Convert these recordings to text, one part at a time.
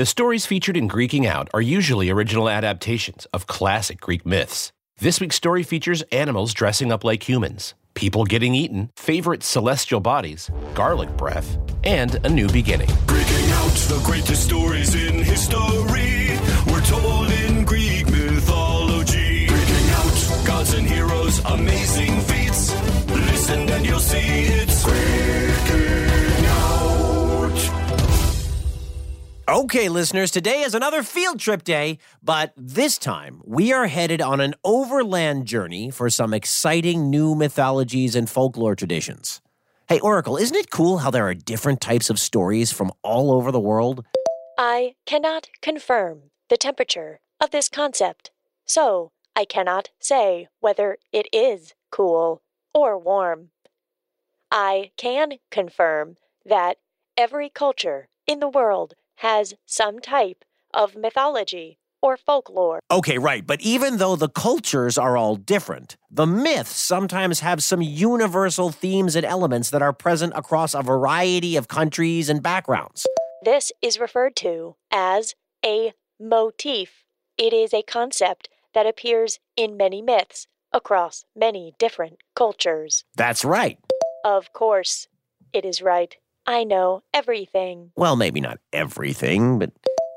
The stories featured in Greeking Out are usually original adaptations of classic Greek myths. This week's story features animals dressing up like humans, people getting eaten, favorite celestial bodies, garlic breath, and a new beginning. Breaking out the greatest stories in history. We're told in Greek mythology. Breaking out gods and heroes, amazing feats. Listen and you'll see it's Okay, listeners, today is another field trip day, but this time we are headed on an overland journey for some exciting new mythologies and folklore traditions. Hey, Oracle, isn't it cool how there are different types of stories from all over the world? I cannot confirm the temperature of this concept, so I cannot say whether it is cool or warm. I can confirm that every culture in the world has some type of mythology or folklore. Okay, right, but even though the cultures are all different, the myths sometimes have some universal themes and elements that are present across a variety of countries and backgrounds. This is referred to as a motif. It is a concept that appears in many myths across many different cultures. That's right. Of course, it is right. I know everything. Well, maybe not everything, but.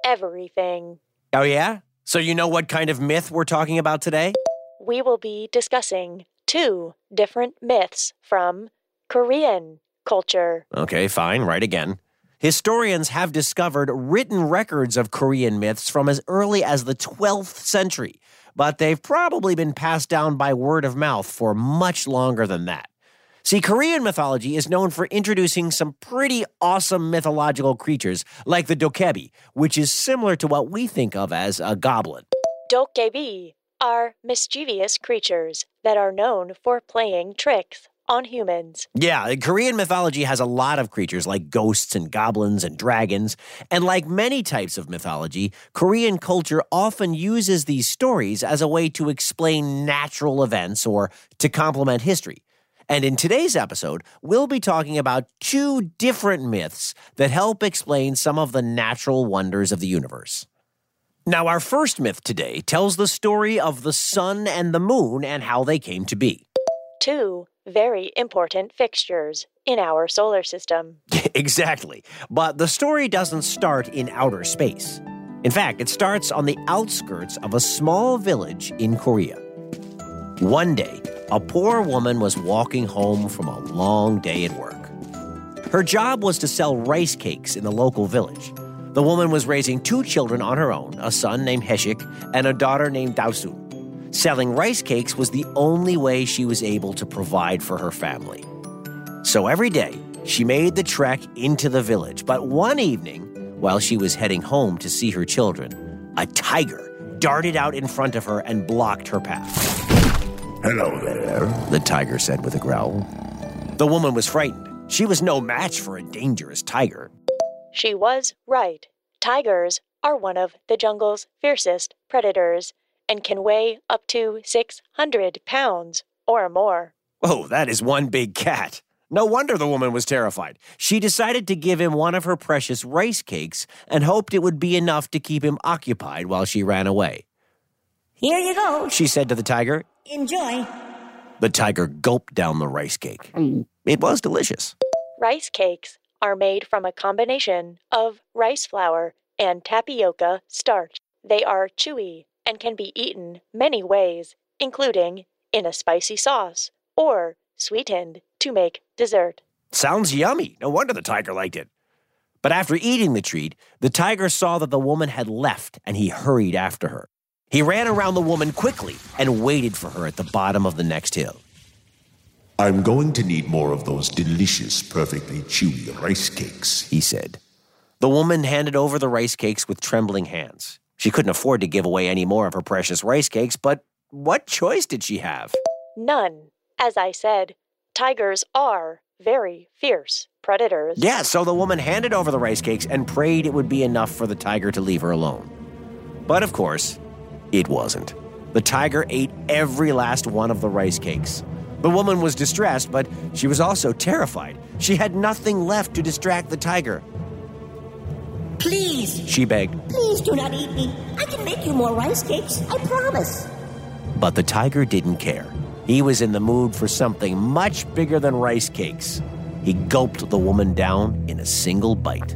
Everything. Oh, yeah? So you know what kind of myth we're talking about today? We will be discussing two different myths from Korean culture. Okay, fine, right again. Historians have discovered written records of Korean myths from as early as the 12th century, but they've probably been passed down by word of mouth for much longer than that. See, Korean mythology is known for introducing some pretty awesome mythological creatures like the dokkaebi, which is similar to what we think of as a goblin. Dokkaebi are mischievous creatures that are known for playing tricks on humans. Yeah, Korean mythology has a lot of creatures like ghosts and goblins and dragons. And like many types of mythology, Korean culture often uses these stories as a way to explain natural events or to complement history. And in today's episode, we'll be talking about two different myths that help explain some of the natural wonders of the universe. Now, our first myth today tells the story of the sun and the moon and how they came to be. Two very important fixtures in our solar system. exactly. But the story doesn't start in outer space. In fact, it starts on the outskirts of a small village in Korea. One day, a poor woman was walking home from a long day at work. Her job was to sell rice cakes in the local village. The woman was raising two children on her own a son named Heshik and a daughter named Dalsun. Selling rice cakes was the only way she was able to provide for her family. So every day, she made the trek into the village. But one evening, while she was heading home to see her children, a tiger darted out in front of her and blocked her path. Hello there. The tiger said with a growl. The woman was frightened. She was no match for a dangerous tiger. She was right. Tigers are one of the jungle's fiercest predators and can weigh up to 600 pounds or more. Oh, that is one big cat. No wonder the woman was terrified. She decided to give him one of her precious rice cakes and hoped it would be enough to keep him occupied while she ran away. Here you go. She said to the tiger. Enjoy. The tiger gulped down the rice cake. It was delicious. Rice cakes are made from a combination of rice flour and tapioca starch. They are chewy and can be eaten many ways, including in a spicy sauce or sweetened to make dessert. Sounds yummy. No wonder the tiger liked it. But after eating the treat, the tiger saw that the woman had left and he hurried after her. He ran around the woman quickly and waited for her at the bottom of the next hill. I'm going to need more of those delicious, perfectly chewy rice cakes. he said. The woman handed over the rice cakes with trembling hands. She couldn't afford to give away any more of her precious rice cakes, but what choice did she have? None. As I said, tigers are very fierce predators. Yeah, so the woman handed over the rice cakes and prayed it would be enough for the tiger to leave her alone. But of course, it wasn't. The tiger ate every last one of the rice cakes. The woman was distressed, but she was also terrified. She had nothing left to distract the tiger. Please, she begged. please do not eat me. I can make you more rice cakes. I promise. But the tiger didn't care. He was in the mood for something much bigger than rice cakes. He gulped the woman down in a single bite.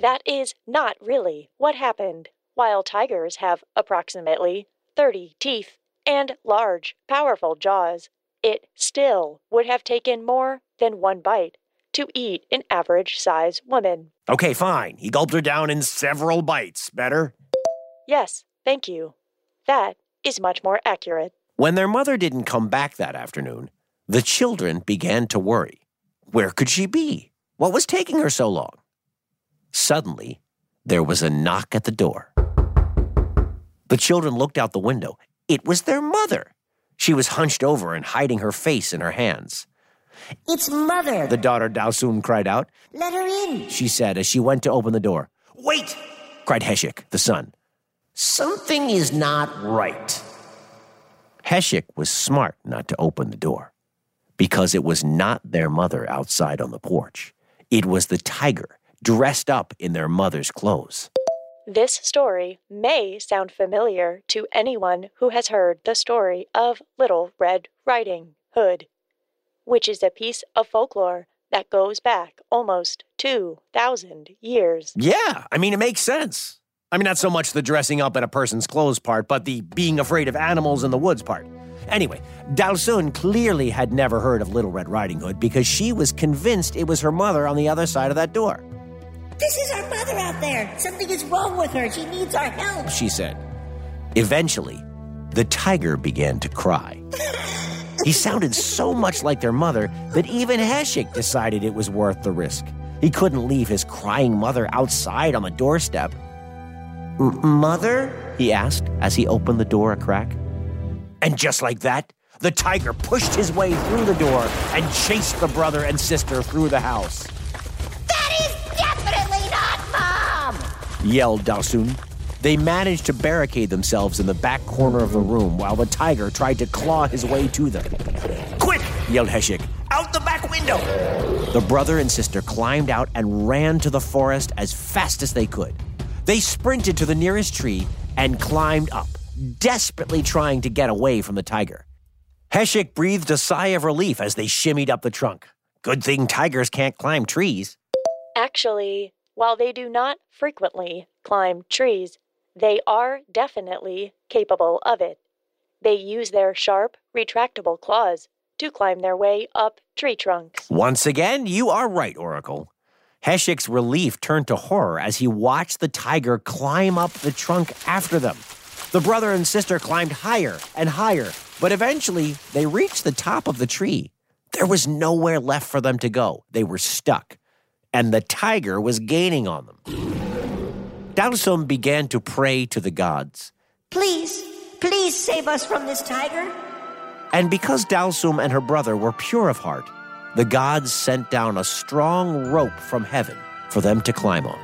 That is not really what happened. While tigers have approximately 30 teeth and large, powerful jaws, it still would have taken more than one bite to eat an average size woman. Okay, fine. He gulped her down in several bites. Better? Yes, thank you. That is much more accurate. When their mother didn't come back that afternoon, the children began to worry. Where could she be? What was taking her so long? Suddenly, there was a knock at the door. The children looked out the window. It was their mother. She was hunched over and hiding her face in her hands. It's mother. The daughter Dalsun cried out. Let her in. She said as she went to open the door. Wait! cried Heshik, the son. Something is not right. Heshik was smart not to open the door because it was not their mother outside on the porch. It was the tiger dressed up in their mother's clothes. This story may sound familiar to anyone who has heard the story of Little Red Riding Hood, which is a piece of folklore that goes back almost 2,000 years. Yeah, I mean, it makes sense. I mean, not so much the dressing up in a person's clothes part, but the being afraid of animals in the woods part. Anyway, Dalsun clearly had never heard of Little Red Riding Hood because she was convinced it was her mother on the other side of that door. This is our mother out there. Something is wrong with her. She needs our help. she said. Eventually, the tiger began to cry. He sounded so much like their mother that even Heshik decided it was worth the risk. He couldn't leave his crying mother outside on the doorstep. Mother? he asked as he opened the door a crack. And just like that, the tiger pushed his way through the door and chased the brother and sister through the house. Yelled Dalsun. They managed to barricade themselves in the back corner of the room while the tiger tried to claw his way to them. Quick! yelled Heshik. Out the back window! The brother and sister climbed out and ran to the forest as fast as they could. They sprinted to the nearest tree and climbed up, desperately trying to get away from the tiger. Heshik breathed a sigh of relief as they shimmied up the trunk. Good thing tigers can't climb trees. Actually, while they do not frequently climb trees, they are definitely capable of it. They use their sharp, retractable claws to climb their way up tree trunks. Once again, you are right, Oracle. Heshik's relief turned to horror as he watched the tiger climb up the trunk after them. The brother and sister climbed higher and higher, but eventually they reached the top of the tree. There was nowhere left for them to go. They were stuck, and the tiger was gaining on them. Dalsun began to pray to the gods. Please, please save us from this tiger. And because Dalsun and her brother were pure of heart, the gods sent down a strong rope from heaven for them to climb on.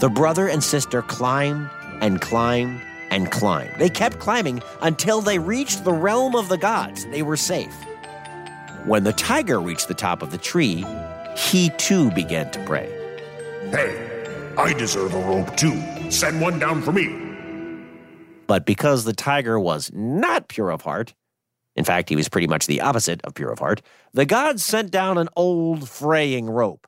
The brother and sister climbed and climbed and climbed. They kept climbing until they reached the realm of the gods. They were safe. When the tiger reached the top of the tree, he too began to pray. Hey, I deserve a rope too. Send one down for me. But because the tiger was not pure of heart, in fact, he was pretty much the opposite of pure of heart, the gods sent down an old fraying rope.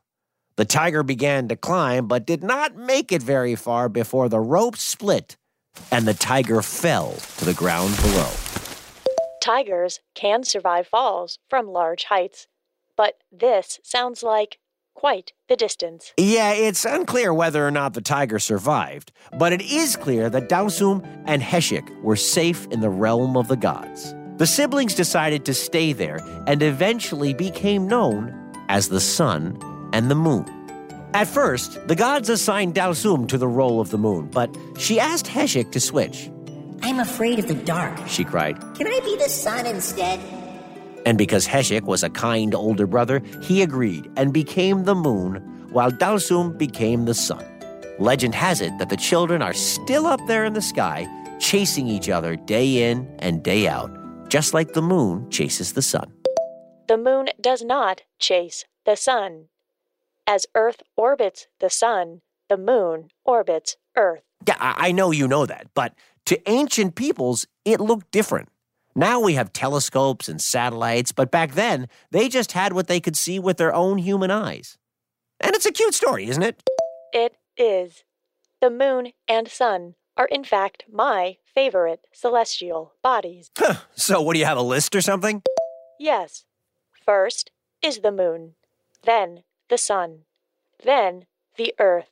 The tiger began to climb, but did not make it very far before the rope split and the tiger fell to the ground below. Tigers can survive falls from large heights, but this sounds like quite the distance. Yeah, it's unclear whether or not the tiger survived, but it is clear that Dalsun and Heshik were safe in the realm of the gods. The siblings decided to stay there and eventually became known as the sun and the moon. At first, the gods assigned Dalsun to the role of the moon, but she asked Heshik to switch. I'm afraid of the dark. She cried. Can I be the sun instead? And because Heshik was a kind older brother, he agreed and became the moon, while Dalsun became the sun. Legend has it that the children are still up there in the sky, chasing each other day in and day out, just like the moon chases the sun. The moon does not chase the sun. As Earth orbits the sun, the moon orbits Earth. Yeah, I I know you know that, but to ancient peoples, it looked different. Now we have telescopes and satellites, but back then, they just had what they could see with their own human eyes. And it's a cute story, isn't it? It is. The moon and sun are, in fact, my favorite celestial bodies. So, what do you have a list or something? Yes. First is the moon, then the sun, then the earth,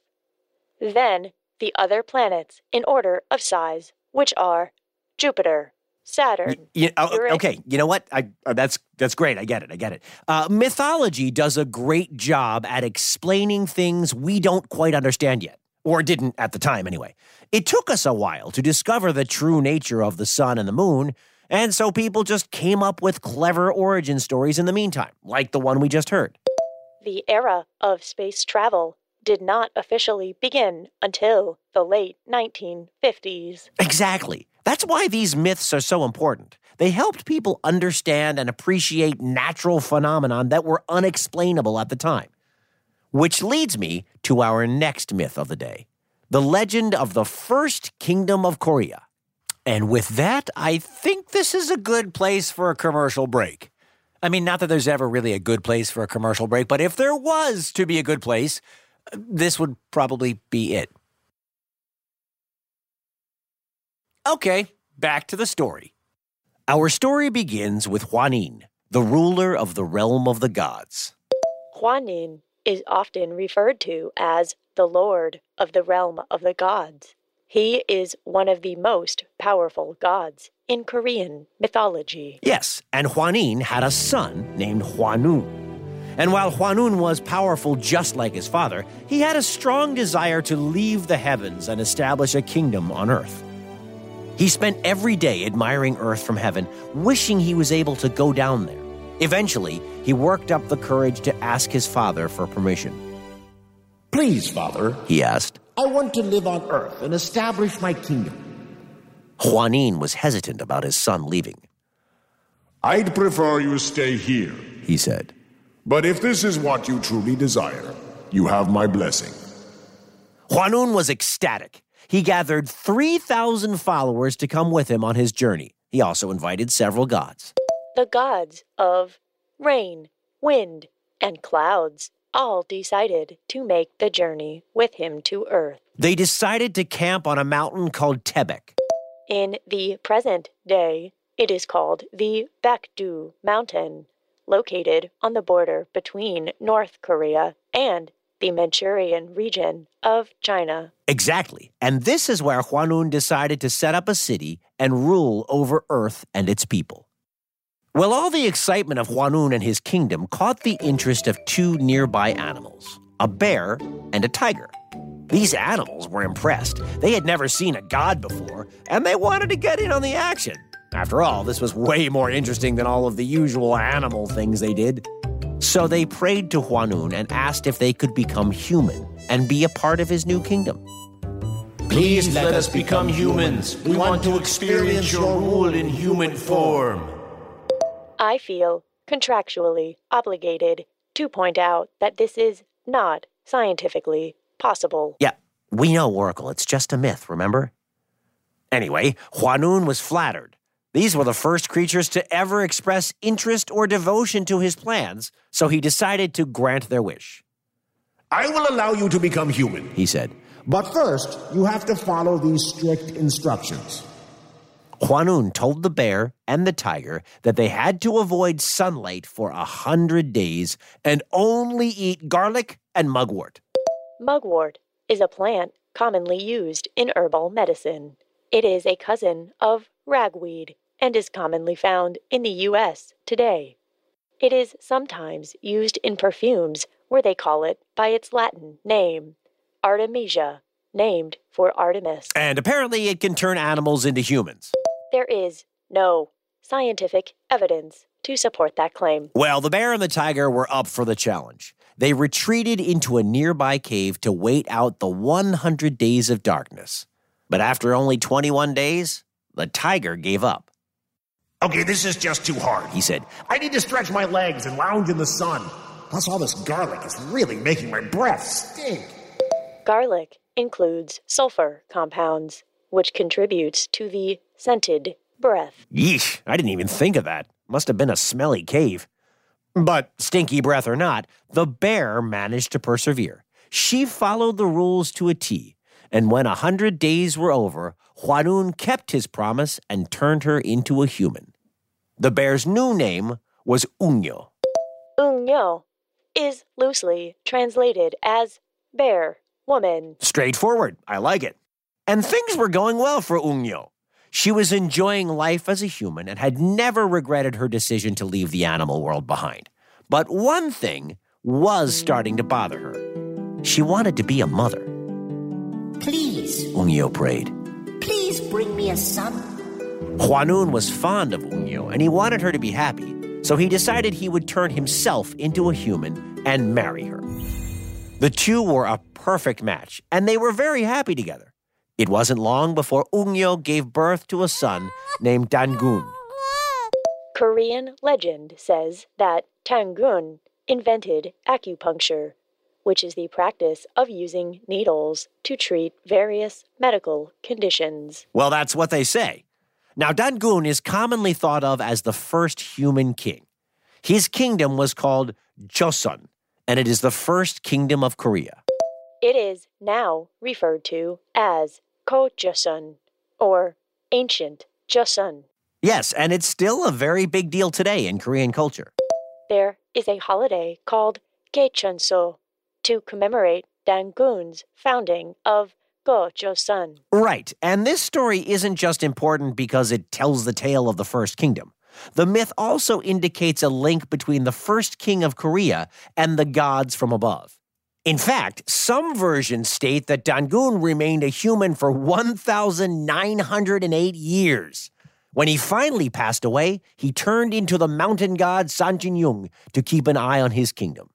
then the other planets in order of size, which are Jupiter, Saturn. You, oh, okay, you know what? I, uh, that's that's great. I get it. I get it. Uh, mythology does a great job at explaining things we don't quite understand yet, or didn't at the time anyway. It took us a while to discover the true nature of the sun and the moon, and so people just came up with clever origin stories in the meantime, like the one we just heard. The era of space travel did not officially begin until the late 1950s. Exactly. That's why these myths are so important. They helped people understand and appreciate natural phenomenon that were unexplainable at the time. Which leads me to our next myth of the day the legend of the first kingdom of Korea. And with that, I think this is a good place for a commercial break. I mean, not that there's ever really a good place for a commercial break, but if there was to be a good place, this would probably be it. Okay, back to the story. Our story begins with Huanin, the ruler of the realm of the gods. Huanin is often referred to as the Lord of the realm of the gods. He is one of the most powerful gods in Korean mythology. Yes, and Huanin had a son named Huanun. And while Huanun was powerful just like his father, he had a strong desire to leave the heavens and establish a kingdom on earth. He spent every day admiring earth from heaven, wishing he was able to go down there. Eventually, he worked up the courage to ask his father for permission. Please, Father, He asked. I want to live on Earth and establish my kingdom. Huanin was hesitant about his son leaving. I'd prefer you stay here. He said. But if this is what you truly desire, you have my blessing. Huanun was ecstatic. He gathered 3,000 followers to come with him on his journey. He also invited several gods. The gods of rain, wind, and clouds all decided to make the journey with him to Earth. They decided to camp on a mountain called Taebaek. In the present day, it is called the Baekdu Mountain, located on the border between North Korea and the Manchurian region of China. Exactly. And this is where Huanun decided to set up a city and rule over Earth and its people. Well, all the excitement of Huanun and his kingdom caught the interest of two nearby animals a bear and a tiger. These animals were impressed. They had never seen a god before, and they wanted to get in on the action. After all, this was way more interesting than all of the usual animal things they did. So they prayed to Huanun and asked if they could become human and be a part of his new kingdom. Please let us become humans. We want to experience your rule in human form. I feel contractually obligated to point out that this is not scientifically possible. Yeah, we know, Oracle. It's just a myth, remember? Anyway, Huanun was flattered. These were the first creatures to ever express interest or devotion to his plans, so he decided to grant their wish. I will allow you to become human. He said, But first, you have to follow these strict instructions. Huanun told the bear and the tiger that they had to avoid sunlight for a hundred days and only eat garlic and mugwort. Mugwort is a plant commonly used in herbal medicine. It is a cousin of ragweed and is commonly found in the U.S. today. It is sometimes used in perfumes where they call it by its Latin name, Artemisia, named for Artemis. And apparently, it can turn animals into humans. There is no scientific evidence to support that claim. Well, the bear and the tiger were up for the challenge. They retreated into a nearby cave to wait out the 100 days of darkness. But after only 21 days, the tiger gave up. Okay, this is just too hard. He said, I need to stretch my legs and lounge in the sun. Plus, all this garlic is really making my breath stink. Garlic includes sulfur compounds, which contributes to the scented breath. Yeesh, I didn't even think of that. Must have been a smelly cave. But, stinky breath or not, the bear managed to persevere. She followed the rules to a T, and when a hundred days were over, Huanun kept his promise and turned her into a human. The bear's new name was Unyo. Unyo is loosely translated as bear woman. Straightforward. I like it. And things were going well for Unyo. She was enjoying life as a human and had never regretted her decision to leave the animal world behind. But one thing was starting to bother her. She wanted to be a mother. Please, Unyo prayed. please bring me a son. Huanun was fond of Unyo and he wanted her to be happy, so he decided he would turn himself into a human and marry her. The two were a perfect match, and they were very happy together. It wasn't long before Unyo gave birth to a son named Dangun. Korean legend says that Dangun invented acupuncture, which is the practice of using needles to treat various medical conditions. Well, that's what they say. Now, Dangun is commonly thought of as the first human king. His kingdom was called Joseon, and it is the first kingdom of Korea. It is now referred to as Ko-Joseon or Ancient Joseon. Yes, and it's still a very big deal today in Korean culture. There is a holiday called Gaechunso to commemorate Dangun's founding of Go-Joseon. Right, and this story isn't just important because it tells the tale of the First Kingdom. The myth also indicates a link between the first king of Korea and the gods from above. In fact, some versions state that Dangun remained a human for 1,908 years. When he finally passed away, he turned into the mountain god Sanjinyung to keep an eye on his kingdom.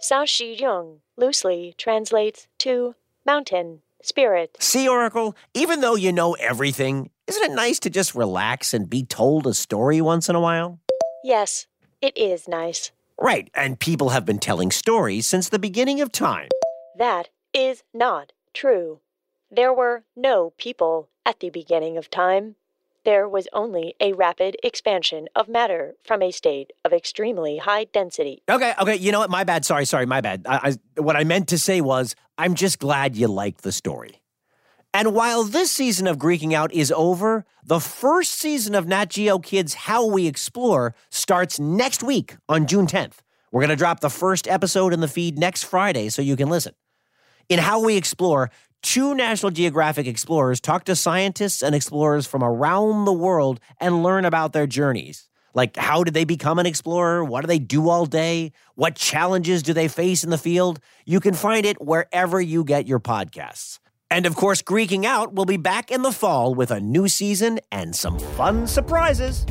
Sao Shi Yung loosely translates to mountain spirit. See, Oracle, even though you know everything, isn't it nice to just relax and be told a story once in a while? Yes, it is nice. Right, and people have been telling stories since the beginning of time. That is not true. There were no people at the beginning of time. There was only a rapid expansion of matter from a state of extremely high density. Okay, okay, you know what? My bad. Sorry, sorry, my bad. I, I, what I meant to say was, I'm just glad you liked the story. And while this season of Greeking Out is over, the first season of Nat Geo Kids How We Explore starts next week on June 10th. We're going to drop the first episode in the feed next Friday so you can listen. In How We Explore, two National Geographic explorers talk to scientists and explorers from around the world and learn about their journeys. Like, how did they become an explorer? What do they do all day? What challenges do they face in the field? You can find it wherever you get your podcasts. And of course, Greeking Out will be back in the fall with a new season and some fun surprises.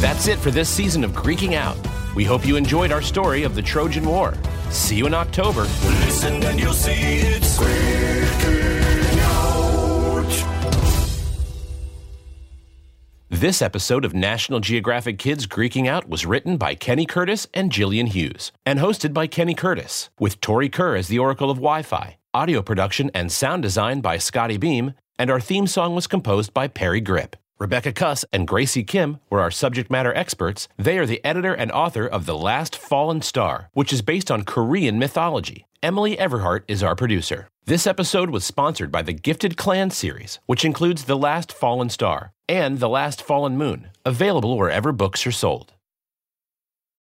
That's it for this season of Greeking Out. We hope you enjoyed our story of the Trojan War. See you in October. Listen and you'll see it's freaking out. This episode of National Geographic Kids Greeking Out was written by Kenny Curtis and Jillian Hughes and hosted by Kenny Curtis, with Tori Kerr as the Oracle of Wi Fi, audio production and sound design by Scotty Beam, and our theme song was composed by Parry Gripp. Rebecca Kuss and Graci Kim were our subject matter experts. They are the editor and author of The Last Fallen Star, which is based on Korean mythology. Emily Everhart is our producer. This episode was sponsored by the Gifted Clan series, which includes The Last Fallen Star and The Last Fallen Moon, available wherever books are sold.